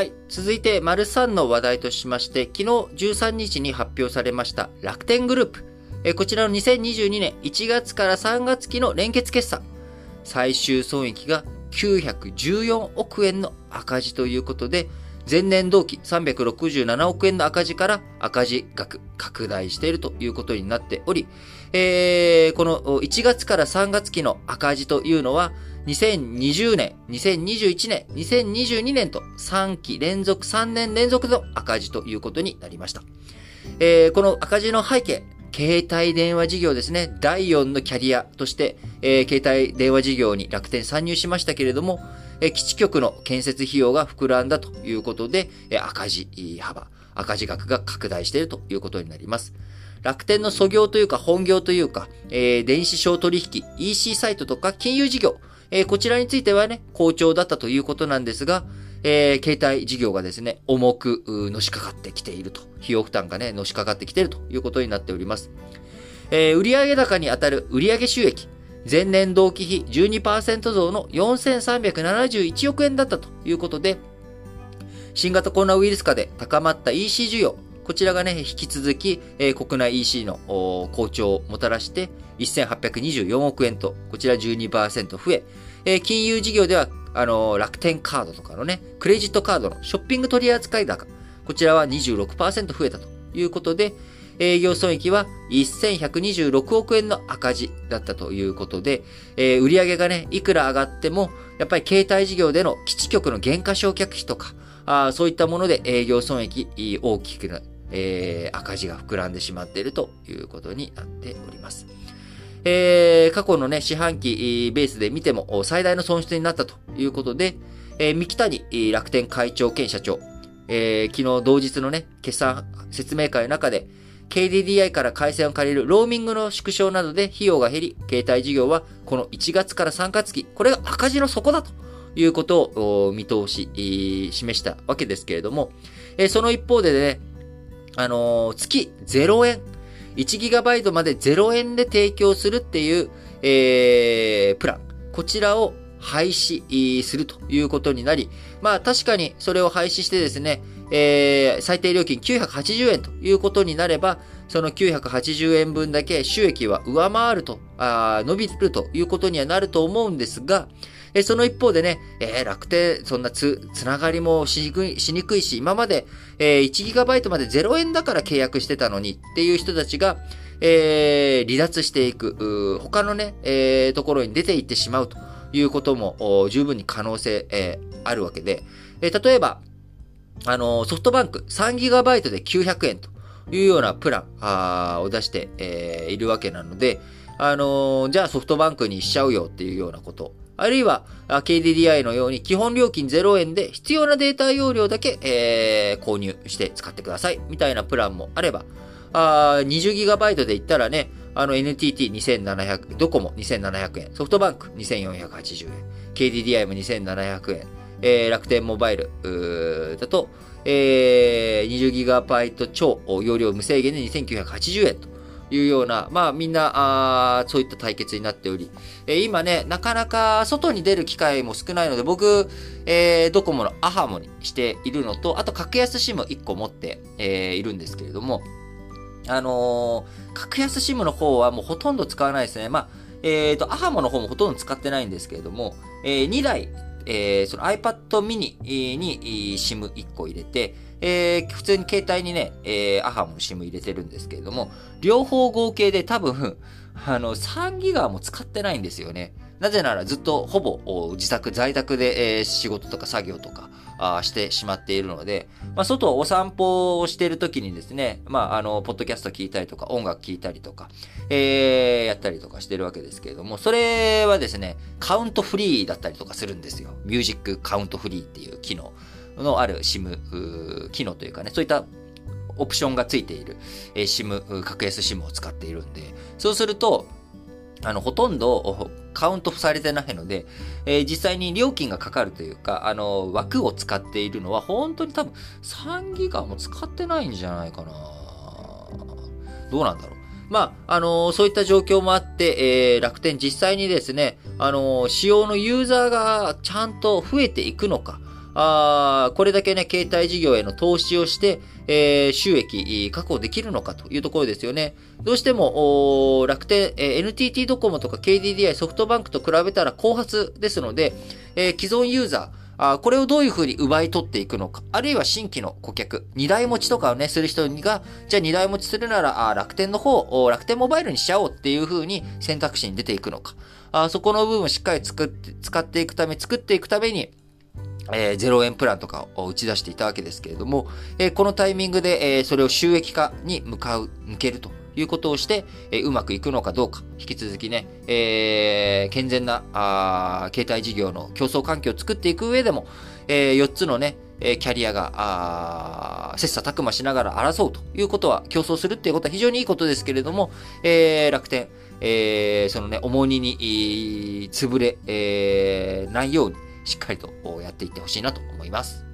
はい。続いて、丸3の話題としまして、昨日13日に発表されました楽天グループ。えこちらの2022年1月から3月期の連結決算。最終損益が914億円の赤字ということで、前年同期367億円の赤字から赤字額拡大しているということになっており、えー、この1月から3月期の赤字というのは、2020年、2021年、2022年と3期連続、3年連続の赤字ということになりました。えー、この赤字の背景、携帯電話事業ですね、第4のキャリアとして、えー、携帯電話事業に楽天参入しましたけれども、えー、基地局の建設費用が膨らんだということで、えー、赤字幅、赤字額が拡大しているということになります。楽天の素業というか本業というか、えー、電子商取引、EC サイトとか金融事業、えー、こちらについてはね、好調だったということなんですが、えー、携帯事業がですね、重くのしかかってきていると。費用負担がね、のしかかってきているということになっております。えー、売上高に当たる売上収益。前年同期比12%増の4371億円だったということで、新型コロナウイルス化で高まった EC 需要、こちらがね、引き続き、えー、国内 EC の好調をもたらして、1824億円と、こちら12%増え、えー、金融事業では、あの、楽天カードとかのね、クレジットカードのショッピング取扱高、こちらは26%増えたということで、営業損益は1126億円の赤字だったということで、えー、売上がね、いくら上がっても、やっぱり携帯事業での基地局の減価償却費とか、あそういったもので営業損益大きくな、えー、赤字が膨らんでしまっているということになっております。えー、過去のね、四半期ベースで見ても最大の損失になったということで、えー、三木谷楽天会長兼社長、えー、昨日同日のね、決算説明会の中で、KDDI から回線を借りるローミングの縮小などで費用が減り、携帯事業はこの1月から3月期、これが赤字の底だということを見通し、示したわけですけれども、その一方でね、あの、月0円、1GB まで0円で提供するっていう、えー、プラン。こちらを廃止するということになり、まあ確かにそれを廃止してですね、えー、最低料金980円ということになれば、その980円分だけ収益は上回ると、あ伸びるということにはなると思うんですが、えその一方でね、えー、楽天、そんなつ、つながりもしにくいしにくいし、今まで、えー、1GB まで0円だから契約してたのにっていう人たちが、えー、離脱していく、他のね、えー、ところに出ていってしまうということも十分に可能性、えー、あるわけで、えー、例えば、あのソフトバンク 3GB で900円と。いうようなプランあを出して、えー、いるわけなので、あのー、じゃあソフトバンクにしちゃうよっていうようなことあるいは、KDDI のように基本料金0円で必要なデータ容量だけ、えー、購入して使ってください。みたいなプランもあれば、20GB で言ったらね、あの NTT2700、ドコモ2700円、ソフトバンク2480円、KDDI も2700円、えー、楽天モバイルだと、えー、20GB 超容量無制限で2980円というような、まあみんな、あそういった対決になっており、えー、今ね、なかなか外に出る機会も少ないので、僕、えー、ドコモのアハモにしているのと、あと格安 SIM 1個持って、えー、いるんですけれども、あのー、格安 SIM の方はもうほとんど使わないですね。まあ、えっ、ー、と、アハモの方もほとんど使ってないんですけれども、えー、2台、えー、その iPad mini に SIM1 個入れて、えー、普通に携帯にね、えー、アハムの SIM 入れてるんですけれども、両方合計で多分、あの、3ギガも使ってないんですよね。なぜならずっとほぼ自宅、在宅で、え、仕事とか作業とかあしてしまっているので、まあ、外お散歩をしている時にですね、まあ、あの、ポッドキャスト聞いたりとか、音楽聞いたりとか、えー、やったりとかしてるわけですけれども、それはですね、カウントフリーだったりとかするんですよ。ミュージックカウントフリーっていう機能。のある SIM 機能というかね、そういったオプションがついている、え SIM、格安 SIM を使っているんで、そうすると、あの、ほとんどカウントされてないので、えー、実際に料金がかかるというか、あの、枠を使っているのは、本当に多分3ギガも使ってないんじゃないかな。どうなんだろう。まあ、あのー、そういった状況もあって、えー、楽天実際にですね、あのー、使用のユーザーがちゃんと増えていくのか、あこれだけね、携帯事業への投資をして、えー、収益確保できるのかというところですよね。どうしても、楽天、えー、NTT ドコモとか KDDI、ソフトバンクと比べたら後発ですので、えー、既存ユーザー、あこれをどういうふうに奪い取っていくのか。あるいは新規の顧客、二台持ちとかをね、する人が、じゃあ二台持ちするなら、あ楽天の方、楽天モバイルにしちゃおうっていうふうに選択肢に出ていくのか。あそこの部分をしっかり作って、使っていくため、作っていくために、えー、0円プランとかを打ち出していたわけですけれども、えー、このタイミングで、えー、それを収益化に向かう、向けるということをして、えー、うまくいくのかどうか、引き続きね、えー、健全なあ携帯事業の競争環境を作っていく上でも、えー、4つのね、えキャリアが、あ切磋琢磨しながら争うということは、競争するっていうことは非常にいいことですけれども、えー、楽天、えー、そのね、重荷に、潰れ、えー、ないように、しっかりとやっていってほしいなと思います。